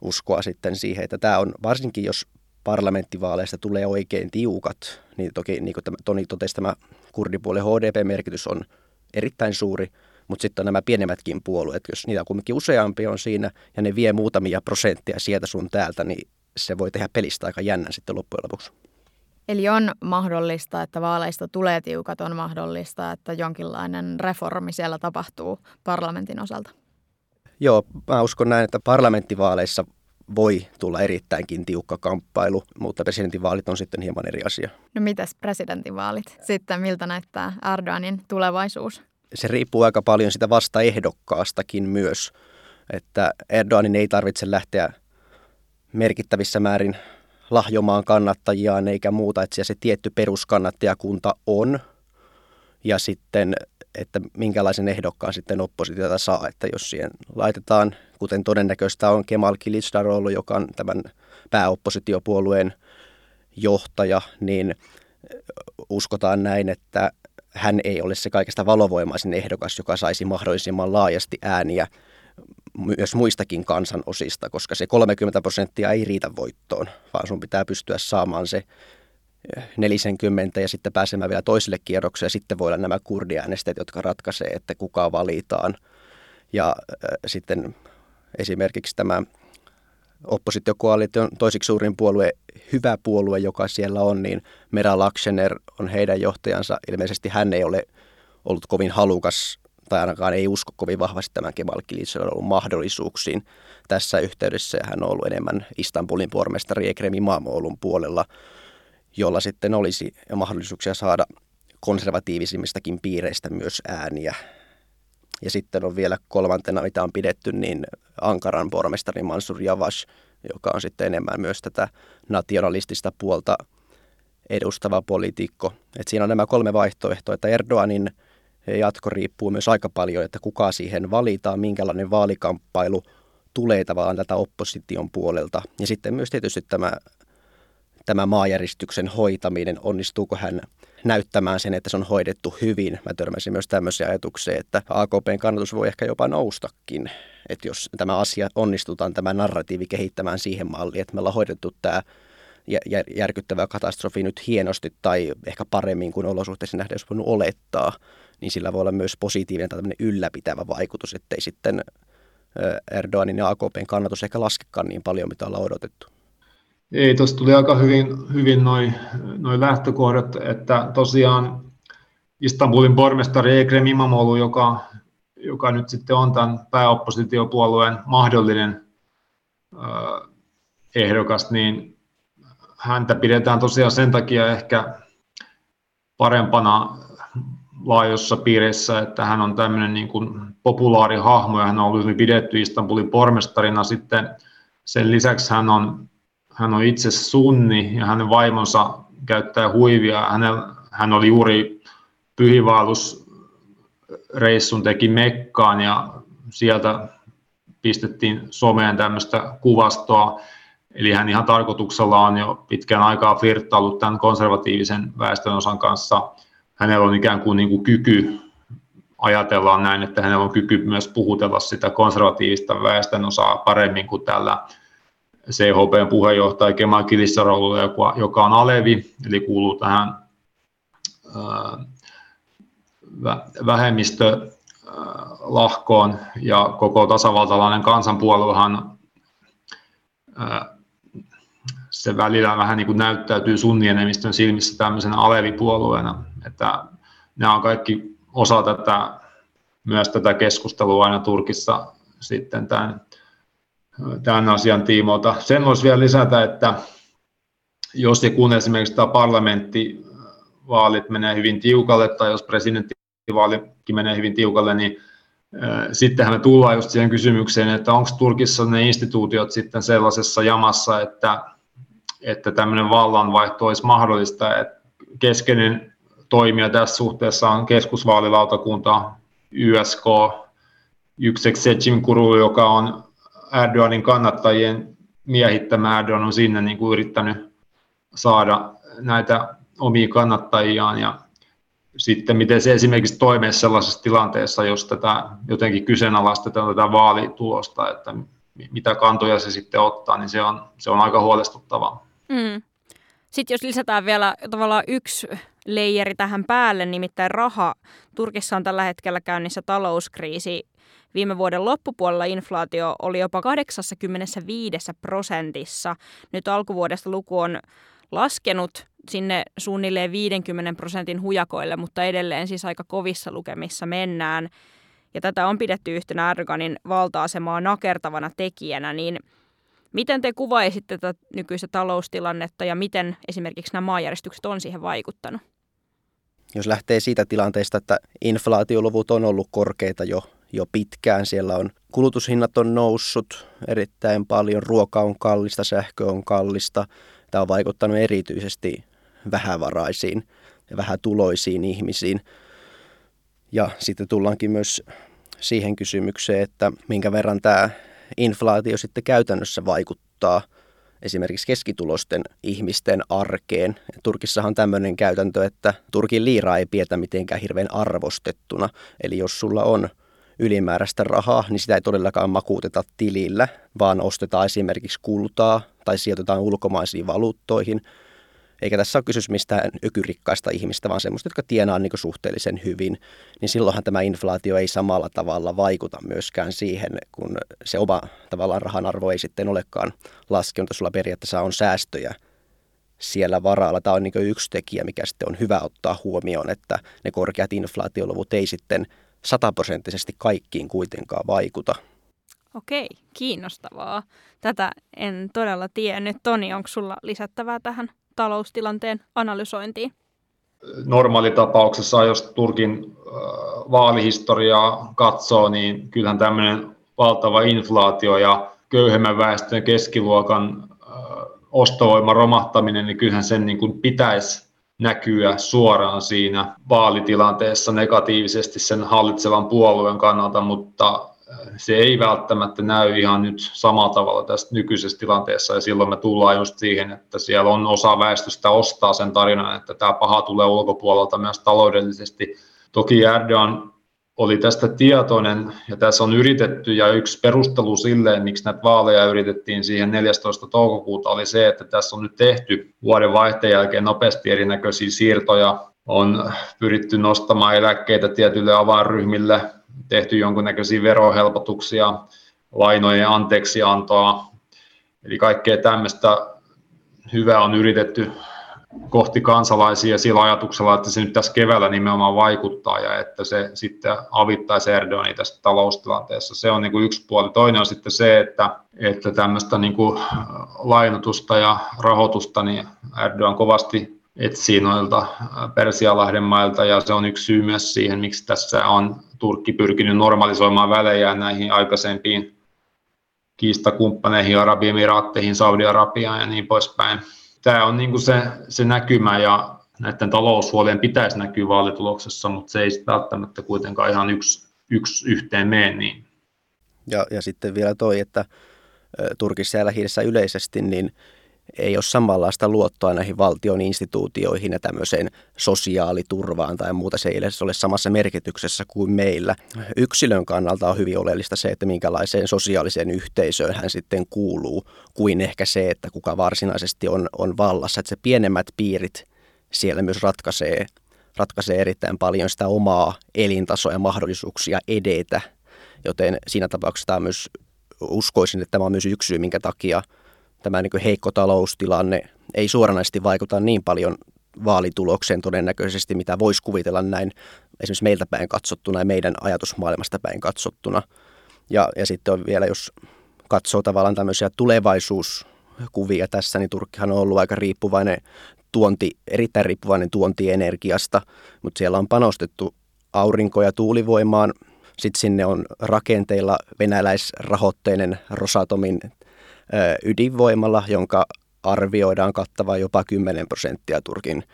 uskoa sitten siihen, että tämä on varsinkin, jos parlamenttivaaleista tulee oikein tiukat, niin toki niin kuin Toni totesi, tämä kurdipuolen HDP-merkitys on erittäin suuri, mutta sitten on nämä pienemmätkin puolueet, jos niitä kuitenkin useampi on siinä ja ne vie muutamia prosenttia sieltä sun täältä, niin se voi tehdä pelistä aika jännän sitten loppujen lopuksi. Eli on mahdollista, että vaaleista tulee tiukat, on mahdollista, että jonkinlainen reformi siellä tapahtuu parlamentin osalta? Joo, mä uskon näin, että parlamenttivaaleissa voi tulla erittäinkin tiukka kamppailu, mutta presidentinvaalit on sitten hieman eri asia. No mitäs presidentinvaalit? Sitten miltä näyttää Erdoganin tulevaisuus? Se riippuu aika paljon sitä vastaehdokkaastakin myös, että Erdoganin ei tarvitse lähteä merkittävissä määrin lahjomaan kannattajiaan eikä muuta, että se tietty peruskannattajakunta on. Ja sitten että minkälaisen ehdokkaan sitten oppositiota saa, että jos siihen laitetaan, kuten todennäköistä on Kemal Kılıçdaroğlu, joka on tämän pääoppositiopuolueen johtaja, niin uskotaan näin, että hän ei ole se kaikista valovoimaisin ehdokas, joka saisi mahdollisimman laajasti ääniä myös muistakin kansanosista, koska se 30 prosenttia ei riitä voittoon, vaan sun pitää pystyä saamaan se nelisenkymmentä ja sitten pääsemään vielä toiselle kierrokselle sitten voi olla nämä kurdiäänestäjät, jotka ratkaisee, että kuka valitaan. Ja äh, sitten esimerkiksi tämä oppositiokoalition toisiksi suurin puolue, hyvä puolue, joka siellä on, niin Mera Laksener on heidän johtajansa. Ilmeisesti hän ei ole ollut kovin halukas tai ainakaan ei usko kovin vahvasti tämän Kemal ollut mahdollisuuksiin tässä yhteydessä. Hän on ollut enemmän Istanbulin pormestari Ekrem Imamoulun puolella, jolla sitten olisi mahdollisuuksia saada konservatiivisimmistakin piireistä myös ääniä. Ja sitten on vielä kolmantena, mitä on pidetty, niin Ankaran pormestari Mansur Javash, joka on sitten enemmän myös tätä nationalistista puolta edustava poliitikko. Et siinä on nämä kolme vaihtoehtoa, että Erdoganin jatko riippuu myös aika paljon, että kuka siihen valitaan, minkälainen vaalikamppailu tulee tavallaan tätä opposition puolelta. Ja sitten myös tietysti tämä, tämä maajäristyksen hoitaminen, onnistuuko hän näyttämään sen, että se on hoidettu hyvin. Mä törmäsin myös tämmöiseen ajatukseen, että AKPn kannatus voi ehkä jopa noustakin. Että jos tämä asia onnistutaan, tämä narratiivi kehittämään siihen malliin, että me ollaan hoidettu tämä järkyttävä katastrofi nyt hienosti tai ehkä paremmin kuin olosuhteissa nähdään, jos voinut olettaa, niin sillä voi olla myös positiivinen tai ylläpitävä vaikutus, ettei sitten Erdoganin ja AKPn kannatus ehkä laskekaan niin paljon, mitä ollaan odotettu. Ei, tuossa tuli aika hyvin, hyvin noin noi lähtökohdat, että tosiaan Istanbulin pormestari Ekrem Imamoglu, joka, joka nyt sitten on tämän pääoppositiopuolueen mahdollinen äh, ehdokas, niin häntä pidetään tosiaan sen takia ehkä parempana laajossa piirissä, että hän on tämmöinen niin kuin populaari hahmo ja hän on ollut hyvin pidetty Istanbulin pormestarina. Sitten sen lisäksi hän on, hän on itse sunni ja hänen vaimonsa käyttää huivia. Hänel, hän oli juuri pyhivaellusreissun teki Mekkaan ja sieltä pistettiin someen tämmöistä kuvastoa. Eli hän ihan tarkoituksella on jo pitkän aikaa flirttaillut tämän konservatiivisen väestönosan kanssa – hänellä on ikään kuin, niin kuin kyky, ajatellaan näin, että hänellä on kyky myös puhutella sitä konservatiivista väestön osaa paremmin kuin tällä CHPn puheenjohtaja Kemal Kilissarolla, joka, joka on Alevi, eli kuuluu tähän vähemmistölahkoon, ja koko tasavaltalainen kansanpuoluehan se välillä vähän niin kuin näyttäytyy sunnienemmistön silmissä tämmöisenä alevipuolueena, että nämä on kaikki osa tätä, myös tätä keskustelua aina Turkissa sitten tämän, tämän asian tiimoilta. Sen voisi vielä lisätä, että jos ja kun esimerkiksi tämä parlamenttivaalit menee hyvin tiukalle tai jos presidenttivaalikin menee hyvin tiukalle, niin sittenhän me tullaan just siihen kysymykseen, että onko Turkissa ne instituutiot sitten sellaisessa jamassa, että että tämmöinen vallanvaihto olisi mahdollista. Että keskeinen toimija tässä suhteessa on keskusvaalilautakunta YSK, Yüksek Seçim Kurulu, joka on Erdoganin kannattajien miehittämä. Erdogan on sinne niin kuin yrittänyt saada näitä omia kannattajiaan ja sitten miten se esimerkiksi toimii sellaisessa tilanteessa, jos tätä jotenkin kyseenalaistetaan tätä vaalitulosta, että mitä kantoja se sitten ottaa, niin se on, se on aika huolestuttavaa. Mm. Sitten jos lisätään vielä tavallaan yksi leijeri tähän päälle, nimittäin raha. Turkissa on tällä hetkellä käynnissä talouskriisi. Viime vuoden loppupuolella inflaatio oli jopa 85 prosentissa. Nyt alkuvuodesta luku on laskenut sinne suunnilleen 50 prosentin hujakoille, mutta edelleen siis aika kovissa lukemissa mennään. Ja tätä on pidetty yhtenä Erdoganin valta-asemaa nakertavana tekijänä, niin – Miten te kuvaisitte tätä nykyistä taloustilannetta ja miten esimerkiksi nämä maanjäristykset on siihen vaikuttanut? Jos lähtee siitä tilanteesta, että inflaatioluvut on ollut korkeita jo, jo pitkään, siellä on kulutushinnat on noussut erittäin paljon, ruoka on kallista, sähkö on kallista. Tämä on vaikuttanut erityisesti vähävaraisiin ja vähätuloisiin ihmisiin. Ja sitten tullaankin myös siihen kysymykseen, että minkä verran tämä inflaatio sitten käytännössä vaikuttaa esimerkiksi keskitulosten ihmisten arkeen. Turkissahan on tämmöinen käytäntö, että Turkin liira ei pidetä mitenkään hirveän arvostettuna. Eli jos sulla on ylimääräistä rahaa, niin sitä ei todellakaan makuuteta tilillä, vaan ostetaan esimerkiksi kultaa tai sijoitetaan ulkomaisiin valuuttoihin. eikä tässä ole kysymys mistään ökyrikkaista ihmistä, vaan semmoista, jotka tienaa niin suhteellisen hyvin, niin silloinhan tämä inflaatio ei samalla tavalla vaikuta myöskään siihen, kun se oma tavallaan rahan arvo ei sitten olekaan laskenut, sulla periaatteessa on säästöjä siellä varalla. Tämä on niin yksi tekijä, mikä sitten on hyvä ottaa huomioon, että ne korkeat inflaatioluvut ei sitten sataprosenttisesti kaikkiin kuitenkaan vaikuta. Okei, kiinnostavaa. Tätä en todella tiennyt. Toni, onko sulla lisättävää tähän taloustilanteen analysointiin? Normaalitapauksessa, jos Turkin vaalihistoriaa katsoo, niin kyllähän tämmöinen valtava inflaatio ja köyhemmän väestön keskiluokan ostovoiman romahtaminen, niin kyllähän sen niin kuin pitäisi näkyä suoraan siinä vaalitilanteessa negatiivisesti sen hallitsevan puolueen kannalta, mutta se ei välttämättä näy ihan nyt samalla tavalla tässä nykyisessä tilanteessa ja silloin me tullaan just siihen, että siellä on osa väestöstä ostaa sen tarinan, että tämä paha tulee ulkopuolelta myös taloudellisesti. Toki Erdogan oli tästä tietoinen ja tässä on yritetty ja yksi perustelu sille, miksi näitä vaaleja yritettiin siihen 14. toukokuuta oli se, että tässä on nyt tehty vuoden vaihteen jälkeen nopeasti erinäköisiä siirtoja, on pyritty nostamaan eläkkeitä tietyille avainryhmille, tehty jonkunnäköisiä verohelpotuksia, lainojen anteeksiantoa, eli kaikkea tämmöistä hyvää on yritetty kohti kansalaisia sillä ajatuksella, että se nyt tässä keväällä nimenomaan vaikuttaa ja että se sitten avittaisi Erdoganin tästä taloustilanteessa. Se on niin kuin yksi puoli. Toinen on sitten se, että, että tämmöistä niin kuin lainotusta ja rahoitusta niin Erdogan kovasti etsii noilta Persialahden mailta ja se on yksi syy myös siihen, miksi tässä on Turkki pyrkinyt normalisoimaan välejä näihin aikaisempiin kiistakumppaneihin, Arabiemiraatteihin, Saudi-Arabiaan ja niin poispäin. Tämä on niin kuin se, se näkymä ja näiden taloushuolien pitäisi näkyä vaalituloksessa, mutta se ei välttämättä kuitenkaan ihan yksi, yksi yhteen mene niin. Ja, ja sitten vielä toi, että Turkissa ja lähi yleisesti, niin ei ole samanlaista luottoa näihin valtion instituutioihin ja tämmöiseen sosiaaliturvaan tai muuta. Se ei ole samassa merkityksessä kuin meillä. Yksilön kannalta on hyvin oleellista se, että minkälaiseen sosiaaliseen yhteisöön hän sitten kuuluu, kuin ehkä se, että kuka varsinaisesti on, on vallassa. Että se pienemmät piirit siellä myös ratkaisee, ratkaisee erittäin paljon sitä omaa elintasoa ja mahdollisuuksia edetä. Joten siinä tapauksessa tämä myös uskoisin, että tämä on myös yksi syy, minkä takia – tämä niin heikko taloustilanne ei suoranaisesti vaikuta niin paljon vaalitulokseen todennäköisesti, mitä voisi kuvitella näin esimerkiksi meiltä päin katsottuna ja meidän ajatusmaailmasta päin katsottuna. Ja, ja sitten on vielä, jos katsoo tavallaan tämmöisiä tulevaisuuskuvia tässä, niin Turkkihan on ollut aika riippuvainen tuonti, erittäin riippuvainen tuontienergiasta, mutta siellä on panostettu aurinko- ja tuulivoimaan. Sitten sinne on rakenteilla venäläisrahoitteinen Rosatomin ydinvoimalla, jonka arvioidaan kattava jopa 10 prosenttia Turkin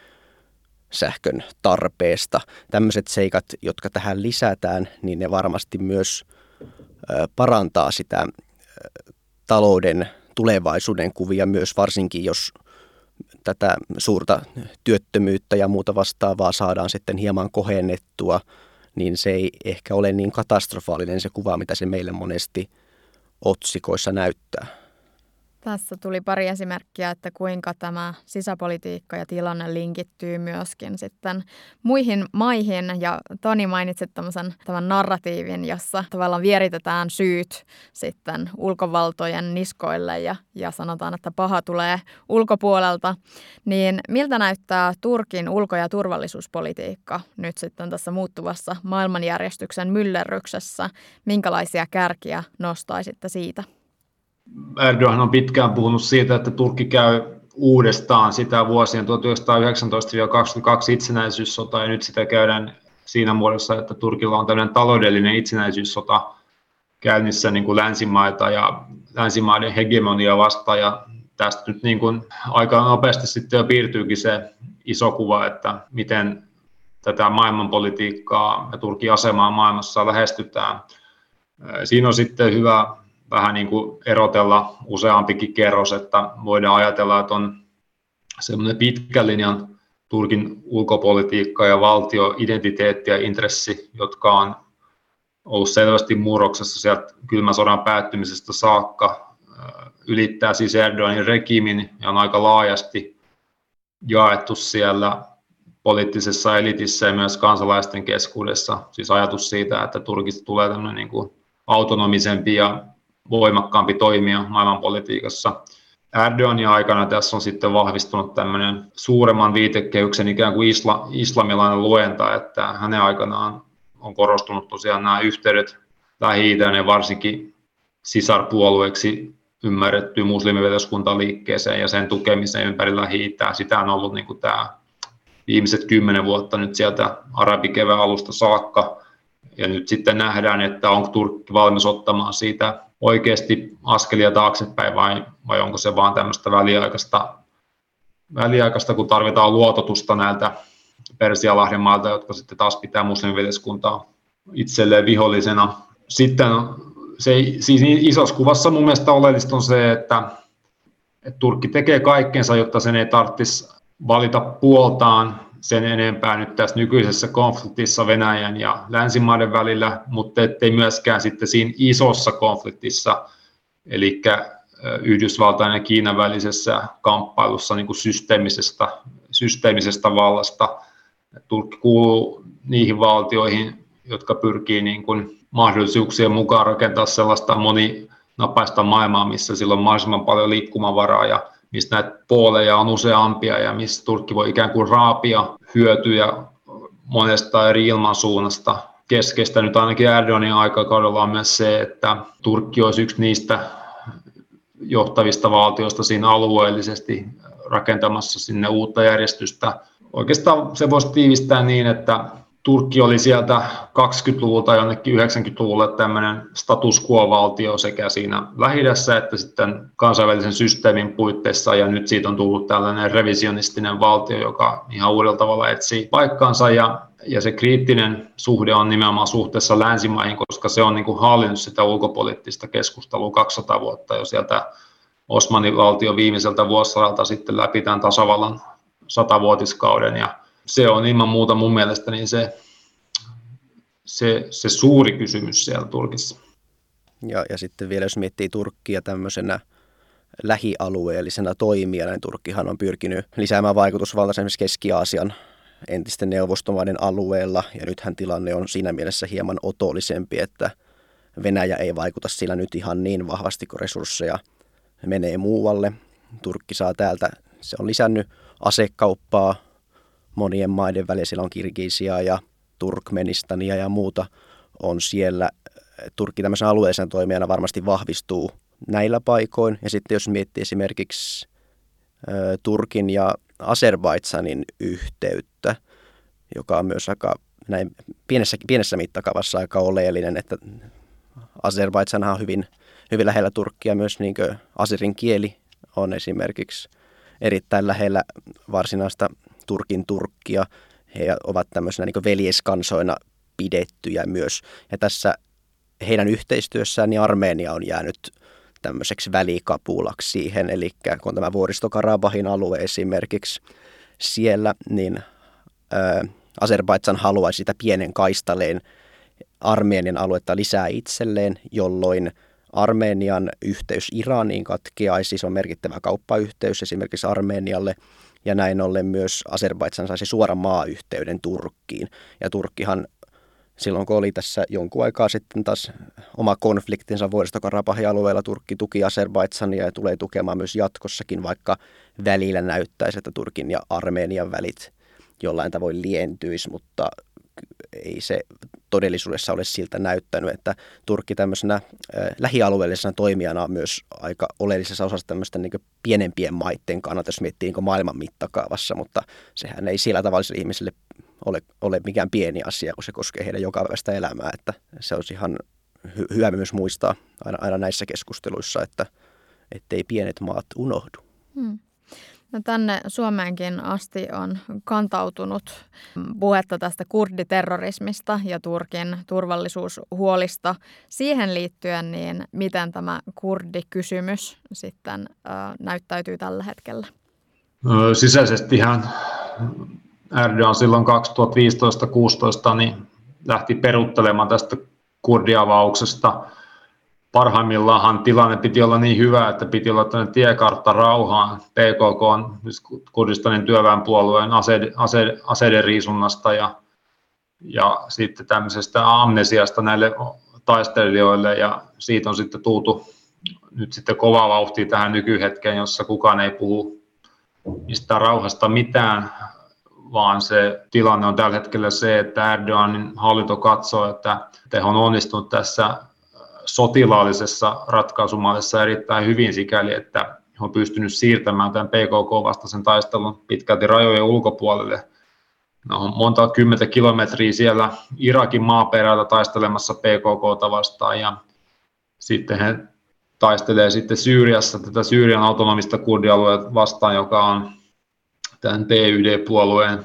sähkön tarpeesta. Tämmöiset seikat, jotka tähän lisätään, niin ne varmasti myös parantaa sitä talouden tulevaisuuden kuvia myös varsinkin, jos tätä suurta työttömyyttä ja muuta vastaavaa saadaan sitten hieman kohennettua, niin se ei ehkä ole niin katastrofaalinen se kuva, mitä se meille monesti otsikoissa näyttää. Tässä tuli pari esimerkkiä, että kuinka tämä sisäpolitiikka ja tilanne linkittyy myöskin sitten muihin maihin. Ja Toni mainitsi tämmöisen tämän narratiivin, jossa tavallaan vieritetään syyt sitten ulkovaltojen niskoille ja, ja sanotaan, että paha tulee ulkopuolelta. Niin miltä näyttää Turkin ulko- ja turvallisuuspolitiikka nyt sitten tässä muuttuvassa maailmanjärjestyksen myllerryksessä? Minkälaisia kärkiä nostaisitte siitä? Erdogan on pitkään puhunut siitä, että Turkki käy uudestaan sitä vuosien 1919-22 itsenäisyyssota, ja nyt sitä käydään siinä muodossa, että Turkilla on tämmöinen taloudellinen itsenäisyyssota käynnissä niin kuin länsimaita ja länsimaiden hegemonia vastaan, ja tästä nyt niin kuin aika nopeasti sitten jo piirtyykin se iso kuva, että miten tätä maailmanpolitiikkaa ja Turkin asemaa maailmassa lähestytään. Siinä on sitten hyvä vähän niin kuin erotella useampikin kerros, että voidaan ajatella, että on semmoinen pitkän linjan Turkin ulkopolitiikka ja valtioidentiteetti ja intressi, jotka on ollut selvästi murroksessa sieltä kylmän sodan päättymisestä saakka, ylittää siis Erdoganin regimin ja on aika laajasti jaettu siellä poliittisessa elitissä ja myös kansalaisten keskuudessa. Siis ajatus siitä, että Turkista tulee tämmöinen niin kuin autonomisempi ja voimakkaampi toimija maailmanpolitiikassa. Erdoganin aikana tässä on sitten vahvistunut tämmöinen suuremman viitekehyksen ikään kuin isla, islamilainen luenta, että hänen aikanaan on korostunut tosiaan nämä yhteydet lähi ja varsinkin sisarpuolueeksi ymmärretty muslimiveljeskuntaliikkeeseen ja sen tukemiseen ympäri lähi Sitä on ollut niin kuin tämä viimeiset kymmenen vuotta nyt sieltä arabikevään alusta saakka. Ja nyt sitten nähdään, että onko Turkki valmis ottamaan siitä oikeasti askelia taaksepäin vai, vai onko se vaan tämmöistä väliaikaista, väliaikaista, kun tarvitaan luototusta näiltä Persialahden mailta, jotka sitten taas pitää muslimiveljeskuntaa itselleen vihollisena. Sitten se, siis isossa kuvassa mun mielestä oleellista on se, että, että Turkki tekee kaikkensa, jotta sen ei tarvitsisi valita puoltaan sen enempää nyt tässä nykyisessä konfliktissa Venäjän ja länsimaiden välillä, mutta ettei myöskään sitten siinä isossa konfliktissa, eli Yhdysvaltain ja Kiinan välisessä kamppailussa niin kuin systeemisestä, systeemisestä vallasta. Turkki kuuluu niihin valtioihin, jotka pyrkii niin kuin mahdollisuuksien mukaan rakentaa sellaista moninapaista maailmaa, missä sillä on mahdollisimman paljon liikkumavaraa ja mistä näitä pooleja on useampia ja missä Turkki voi ikään kuin raapia hyötyjä monesta eri ilmansuunnasta. Keskeistä nyt ainakin Erdoganin aikakaudella on myös se, että Turkki olisi yksi niistä johtavista valtioista siinä alueellisesti rakentamassa sinne uutta järjestystä. Oikeastaan se voisi tiivistää niin, että Turkki oli sieltä 20-luvulta jonnekin 90-luvulle tämmöinen status quo-valtio sekä siinä lähi että sitten kansainvälisen systeemin puitteissa, ja nyt siitä on tullut tällainen revisionistinen valtio, joka ihan uudella tavalla etsii paikkaansa, ja, ja se kriittinen suhde on nimenomaan suhteessa länsimaihin, koska se on niin kuin hallinnut sitä ulkopoliittista keskustelua 200 vuotta jo sieltä Osmanin valtio viimeiseltä vuosisadalta sitten läpi tämän tasavallan satavuotiskauden, ja se on ilman muuta mun mielestä niin se, se, se suuri kysymys siellä Turkissa. Ja, ja sitten vielä jos miettii Turkkia tämmöisenä lähialueellisena toimijana, niin Turkkihan on pyrkinyt lisäämään vaikutusvaltaa esimerkiksi Keski-Aasian entisten neuvostomaiden alueella, ja nythän tilanne on siinä mielessä hieman otollisempi, että Venäjä ei vaikuta sillä nyt ihan niin vahvasti, kun resursseja menee muualle. Turkki saa täältä, se on lisännyt asekauppaa monien maiden välillä. Siellä on Kirgisia ja Turkmenistania ja muuta on siellä. Turkki tämmöisen alueellisen toimijana varmasti vahvistuu näillä paikoin. Ja sitten jos miettii esimerkiksi Turkin ja Azerbaidsanin yhteyttä, joka on myös aika näin pienessä, pienessä mittakaavassa aika oleellinen, että Azerbaidsanhan on hyvin, hyvin lähellä Turkkia myös niin Azerin kieli on esimerkiksi erittäin lähellä varsinaista Turkin Turkkia. He ovat tämmöisenä niin veljeskansoina pidettyjä myös. Ja tässä heidän yhteistyössään niin Armeenia on jäänyt tämmöiseksi välikapulaksi siihen, eli kun tämä vuoristokarabahin alue esimerkiksi siellä, niin Azerbaidsan haluaisi sitä pienen kaistaleen Armenian aluetta lisää itselleen, jolloin Armenian yhteys Iraniin katkeaisi, se on merkittävä kauppayhteys esimerkiksi Armenialle, ja näin ollen myös Azerbaidsan saisi suoran maayhteyden Turkkiin. Ja Turkkihan silloin kun oli tässä jonkun aikaa sitten taas oma konfliktinsa vuoristokarapahin alueella, Turkki tuki Azerbaidsania ja tulee tukemaan myös jatkossakin, vaikka välillä näyttäisi, että Turkin ja Armenian välit jollain tavoin lientyisi, mutta ei se todellisuudessa ole siltä näyttänyt, että Turkki tämmöisenä lähialueellisena toimijana on myös aika oleellisessa osassa tämmöistä niin pienempien maiden kannalta, jos miettii niin maailman mittakaavassa, mutta sehän ei sillä tavalliselle ihmiselle ole, ole mikään pieni asia, kun se koskee heidän jokapäiväistä elämää, että se olisi ihan hy- hyvä myös muistaa aina, aina näissä keskusteluissa, että ettei pienet maat unohdu. Hmm. No tänne Suomeenkin asti on kantautunut puhetta tästä kurditerrorismista ja Turkin turvallisuushuolista. Siihen liittyen, niin miten tämä kurdikysymys sitten ö, näyttäytyy tällä hetkellä? Sisäisestihän Erdogan silloin 2015-2016 niin lähti peruttelemaan tästä kurdiavauksesta – parhaimmillaan tilanne piti olla niin hyvä, että piti olla tämmöinen tiekartta rauhaan PKK, siis Kurdistanin työväenpuolueen aseiden, aseiden, riisunnasta ja, ja sitten tämmöisestä amnesiasta näille taistelijoille ja siitä on sitten tultu nyt sitten kova vauhti tähän nykyhetkeen, jossa kukaan ei puhu mistään rauhasta mitään, vaan se tilanne on tällä hetkellä se, että Erdoganin hallinto katsoo, että he on onnistunut tässä sotilaallisessa ratkaisumallissa erittäin hyvin sikäli, että he on pystynyt siirtämään tämän PKK-vastaisen taistelun pitkälti rajojen ulkopuolelle. No, on monta kymmentä kilometriä siellä Irakin maaperällä taistelemassa PKK vastaan ja sitten he taistelee sitten Syyriassa tätä Syyrian autonomista kurdialuetta vastaan, joka on tämän PYD-puolueen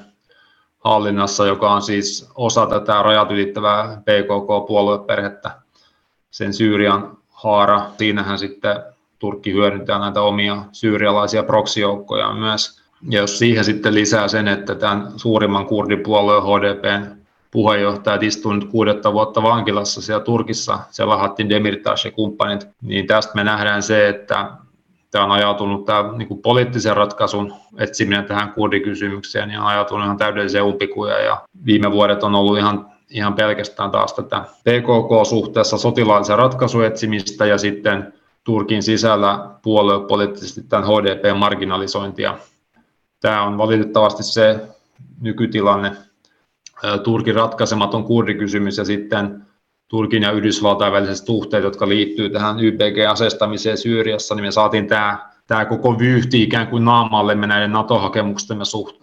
hallinnassa, joka on siis osa tätä rajat ylittävää PKK-puolueperhettä, sen Syyrian haara. Siinähän sitten Turkki hyödyntää näitä omia syyrialaisia proksijoukkoja myös. Ja jos siihen sitten lisää sen, että tämän suurimman kurdipuolueen HDPn puheenjohtajat nyt kuudetta vuotta vankilassa siellä Turkissa, siellä Hattin Demirtas ja kumppanit, niin tästä me nähdään se, että tämä on ajautunut tämä niin kuin poliittisen ratkaisun etsiminen tähän kurdikysymykseen, niin on ajautunut ihan täydellisiä umpikuja ja viime vuodet on ollut ihan, ihan pelkästään taas tätä PKK-suhteessa sotilaallisen ratkaisun etsimistä ja sitten Turkin sisällä puoluepoliittisesti tämän HDP-marginalisointia. Tämä on valitettavasti se nykytilanne, Turkin ratkaisematon kurdikysymys ja sitten Turkin ja Yhdysvaltain väliset suhteet, jotka liittyy tähän YPG-asestamiseen Syyriassa, niin me saatiin tämä, tämä koko vyyhti ikään kuin naamallemme näiden NATO-hakemustemme, suht,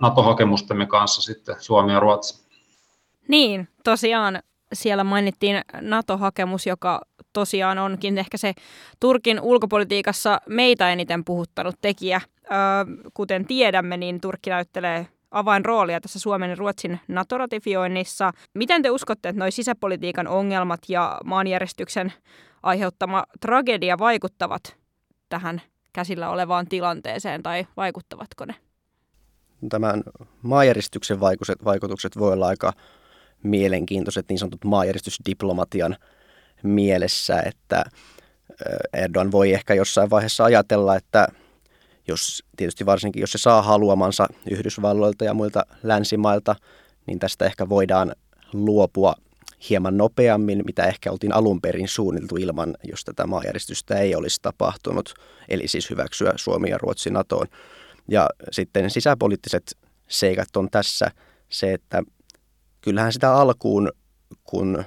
NATO-hakemustemme kanssa sitten Suomi ja Ruotsi. Niin, tosiaan siellä mainittiin NATO-hakemus, joka tosiaan onkin ehkä se Turkin ulkopolitiikassa meitä eniten puhuttanut tekijä. Öö, kuten tiedämme, niin Turkki näyttelee avainroolia tässä Suomen ja Ruotsin NATO-ratifioinnissa. Miten te uskotte, että nuo sisäpolitiikan ongelmat ja maanjärjestyksen aiheuttama tragedia vaikuttavat tähän käsillä olevaan tilanteeseen tai vaikuttavatko ne? Tämän maanjäristyksen vaikutukset voi olla aika mielenkiintoiset niin sanotut maanjäristysdiplomatian mielessä, että Erdogan voi ehkä jossain vaiheessa ajatella, että jos tietysti varsinkin jos se saa haluamansa Yhdysvalloilta ja muilta länsimailta, niin tästä ehkä voidaan luopua hieman nopeammin, mitä ehkä oltiin alun perin suunniltu ilman, jos tätä maajärjestystä ei olisi tapahtunut, eli siis hyväksyä Suomi ja Ruotsi NATOon. Ja sitten sisäpoliittiset seikat on tässä se, että kyllähän sitä alkuun, kun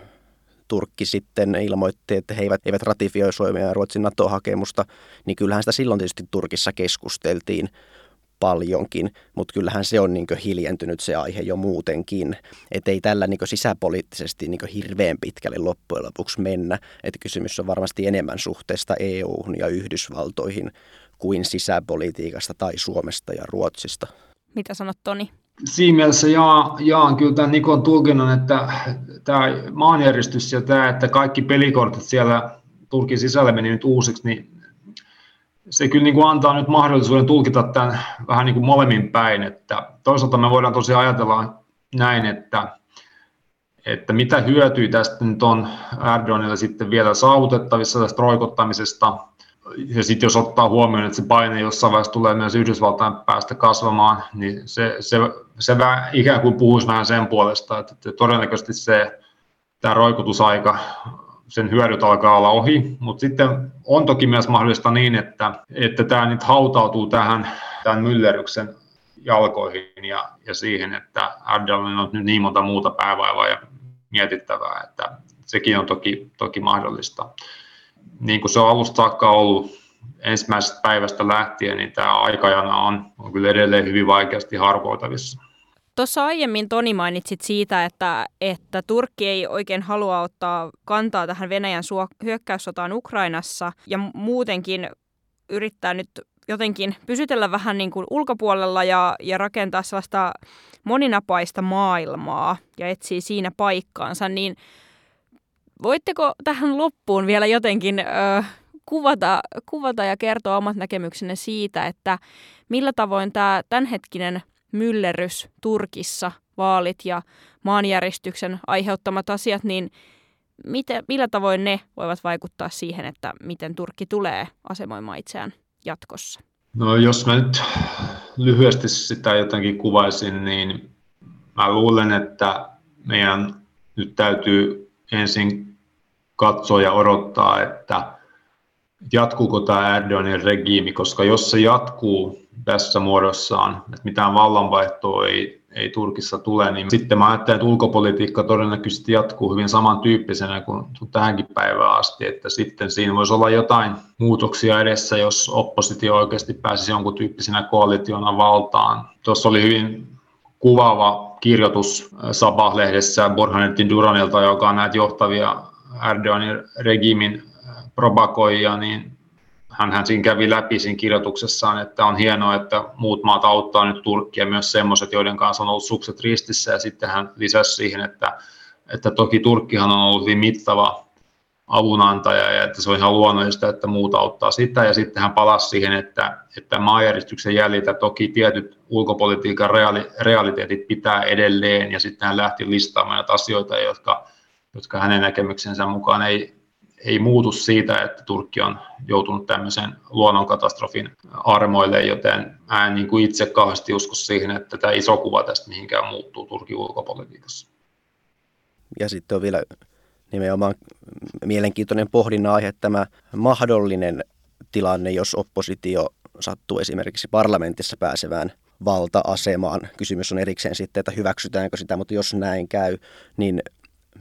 Turkki sitten ilmoitti, että he eivät, eivät ratifioi Suomen ja Ruotsin NATO-hakemusta, niin kyllähän sitä silloin tietysti Turkissa keskusteltiin paljonkin, mutta kyllähän se on niin hiljentynyt se aihe jo muutenkin. Että ei tällä niin sisäpoliittisesti niin hirveän pitkälle loppujen lopuksi mennä. Että kysymys on varmasti enemmän suhteesta EU-hun ja Yhdysvaltoihin kuin sisäpolitiikasta tai Suomesta ja Ruotsista. Mitä sanot Toni? Siinä mielessä jaan, jaan kyllä tämän Nikon tulkinnan, että tämä maanjärjestys ja tämä, että kaikki pelikortit siellä Turkin sisällä meni nyt uusiksi, niin se kyllä niin kuin antaa nyt mahdollisuuden tulkita tämän vähän niin kuin molemmin päin. Että toisaalta me voidaan tosiaan ajatella näin, että, että mitä hyötyä tästä nyt on Erdoganilla sitten vielä saavutettavissa tästä roikottamisesta, ja sitten jos ottaa huomioon, että se paine jossain vaiheessa tulee myös Yhdysvaltain päästä kasvamaan, niin se, se, se vähän, ikään kuin puhuisi vähän sen puolesta, että, että todennäköisesti se, tämä roikutusaika, sen hyödyt alkaa olla ohi, mutta sitten on toki myös mahdollista niin, että, että tämä nyt hautautuu tähän tämän myllerryksen jalkoihin ja, ja siihen, että Erdogan on nyt niin monta muuta päävaivaa ja mietittävää, että sekin on toki, toki mahdollista niin kuin se on alusta saakka ollut ensimmäisestä päivästä lähtien, niin tämä aikajana on, on kyllä edelleen hyvin vaikeasti harvoitavissa. Tuossa aiemmin Toni mainitsit siitä, että, että Turkki ei oikein halua ottaa kantaa tähän Venäjän hyökkäyssotaan Ukrainassa ja muutenkin yrittää nyt jotenkin pysytellä vähän niin kuin ulkopuolella ja, ja rakentaa sellaista moninapaista maailmaa ja etsii siinä paikkaansa, niin Voitteko tähän loppuun vielä jotenkin ö, kuvata, kuvata ja kertoa omat näkemyksenne siitä, että millä tavoin tämä tämänhetkinen myllerrys Turkissa, vaalit ja maanjäristyksen aiheuttamat asiat, niin miten, millä tavoin ne voivat vaikuttaa siihen, että miten Turkki tulee asemoimaan itseään jatkossa? No jos mä nyt lyhyesti sitä jotenkin kuvaisin, niin mä luulen, että meidän nyt täytyy ensin katsoa ja odottaa, että jatkuuko tämä Erdoganin regiimi, koska jos se jatkuu tässä muodossaan, että mitään vallanvaihtoa ei, ei Turkissa tule, niin sitten mä ajattelen, että ulkopolitiikka todennäköisesti jatkuu hyvin samantyyppisenä kuin tähänkin päivään asti, että sitten siinä voisi olla jotain muutoksia edessä, jos oppositio oikeasti pääsisi jonkun tyyppisenä koalitiona valtaan. Tuossa oli hyvin kuvaava kirjoitus Sabah-lehdessä Borhanetin Duranilta, joka on näitä johtavia Erdoganin regiimin propagoijia, niin hän siinä kävi läpi siinä kirjoituksessaan, että on hienoa, että muut maat auttaa nyt Turkkia, myös semmoiset, joiden kanssa on ollut sukset ristissä, ja sitten hän lisäsi siihen, että, että toki Turkkihan on ollut hyvin mittava avunantaja, ja että se on ihan luonnollista, että muut auttaa sitä, ja sitten hän palasi siihen, että, että maanjäristyksen jäljiltä toki tietyt ulkopolitiikan reaali, realiteetit pitää edelleen, ja sitten hän lähti listaamaan näitä asioita, jotka, jotka hänen näkemyksensä mukaan ei, ei muutu siitä, että Turkki on joutunut tämmöisen luonnonkatastrofin armoille, joten mä en niin kuin itse kauheasti usko siihen, että tämä iso kuva tästä mihinkään muuttuu Turkin ulkopolitiikassa. Ja sitten on vielä nimenomaan mielenkiintoinen pohdinnan aihe tämä mahdollinen tilanne, jos oppositio sattuu esimerkiksi parlamentissa pääsevään valta-asemaan. Kysymys on erikseen sitten, että hyväksytäänkö sitä, mutta jos näin käy, niin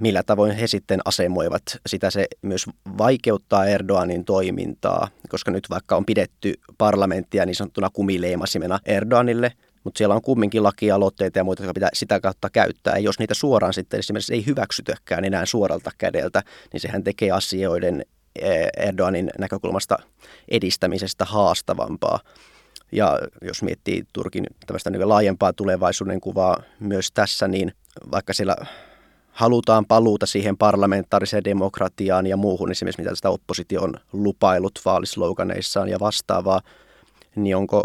millä tavoin he sitten asemoivat sitä. Se myös vaikeuttaa Erdoganin toimintaa, koska nyt vaikka on pidetty parlamenttia niin sanottuna kumileimasimena Erdoganille, mutta siellä on kumminkin lakialoitteita ja muita, jotka pitää sitä kautta käyttää. Ja jos niitä suoraan sitten esimerkiksi ei hyväksytäkään enää suoralta kädeltä, niin sehän tekee asioiden eh, Erdoganin näkökulmasta edistämisestä haastavampaa. Ja jos miettii Turkin tällaista niin laajempaa tulevaisuuden kuvaa myös tässä, niin vaikka siellä halutaan paluuta siihen parlamentaariseen demokratiaan ja muuhun, esimerkiksi mitä tästä oppositio on lupailut vaalisloganeissaan ja vastaavaa, niin onko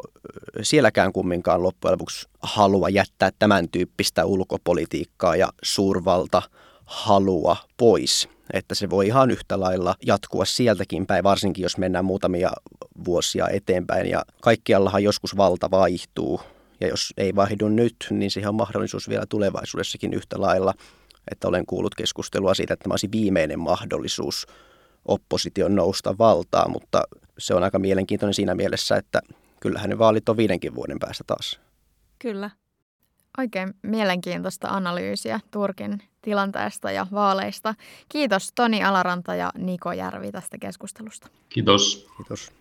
sielläkään kumminkaan loppujen lopuksi halua jättää tämän tyyppistä ulkopolitiikkaa ja suurvalta halua pois. Että se voi ihan yhtä lailla jatkua sieltäkin päin, varsinkin jos mennään muutamia vuosia eteenpäin. Ja kaikkiallahan joskus valta vaihtuu. Ja jos ei vaihdu nyt, niin siihen on mahdollisuus vielä tulevaisuudessakin yhtä lailla – että olen kuullut keskustelua siitä, että tämä olisi viimeinen mahdollisuus opposition nousta valtaa, mutta se on aika mielenkiintoinen siinä mielessä, että kyllähän ne vaalit on viidenkin vuoden päästä taas. Kyllä. Oikein mielenkiintoista analyysiä Turkin tilanteesta ja vaaleista. Kiitos Toni Alaranta ja Niko Järvi tästä keskustelusta. Kiitos. Kiitos.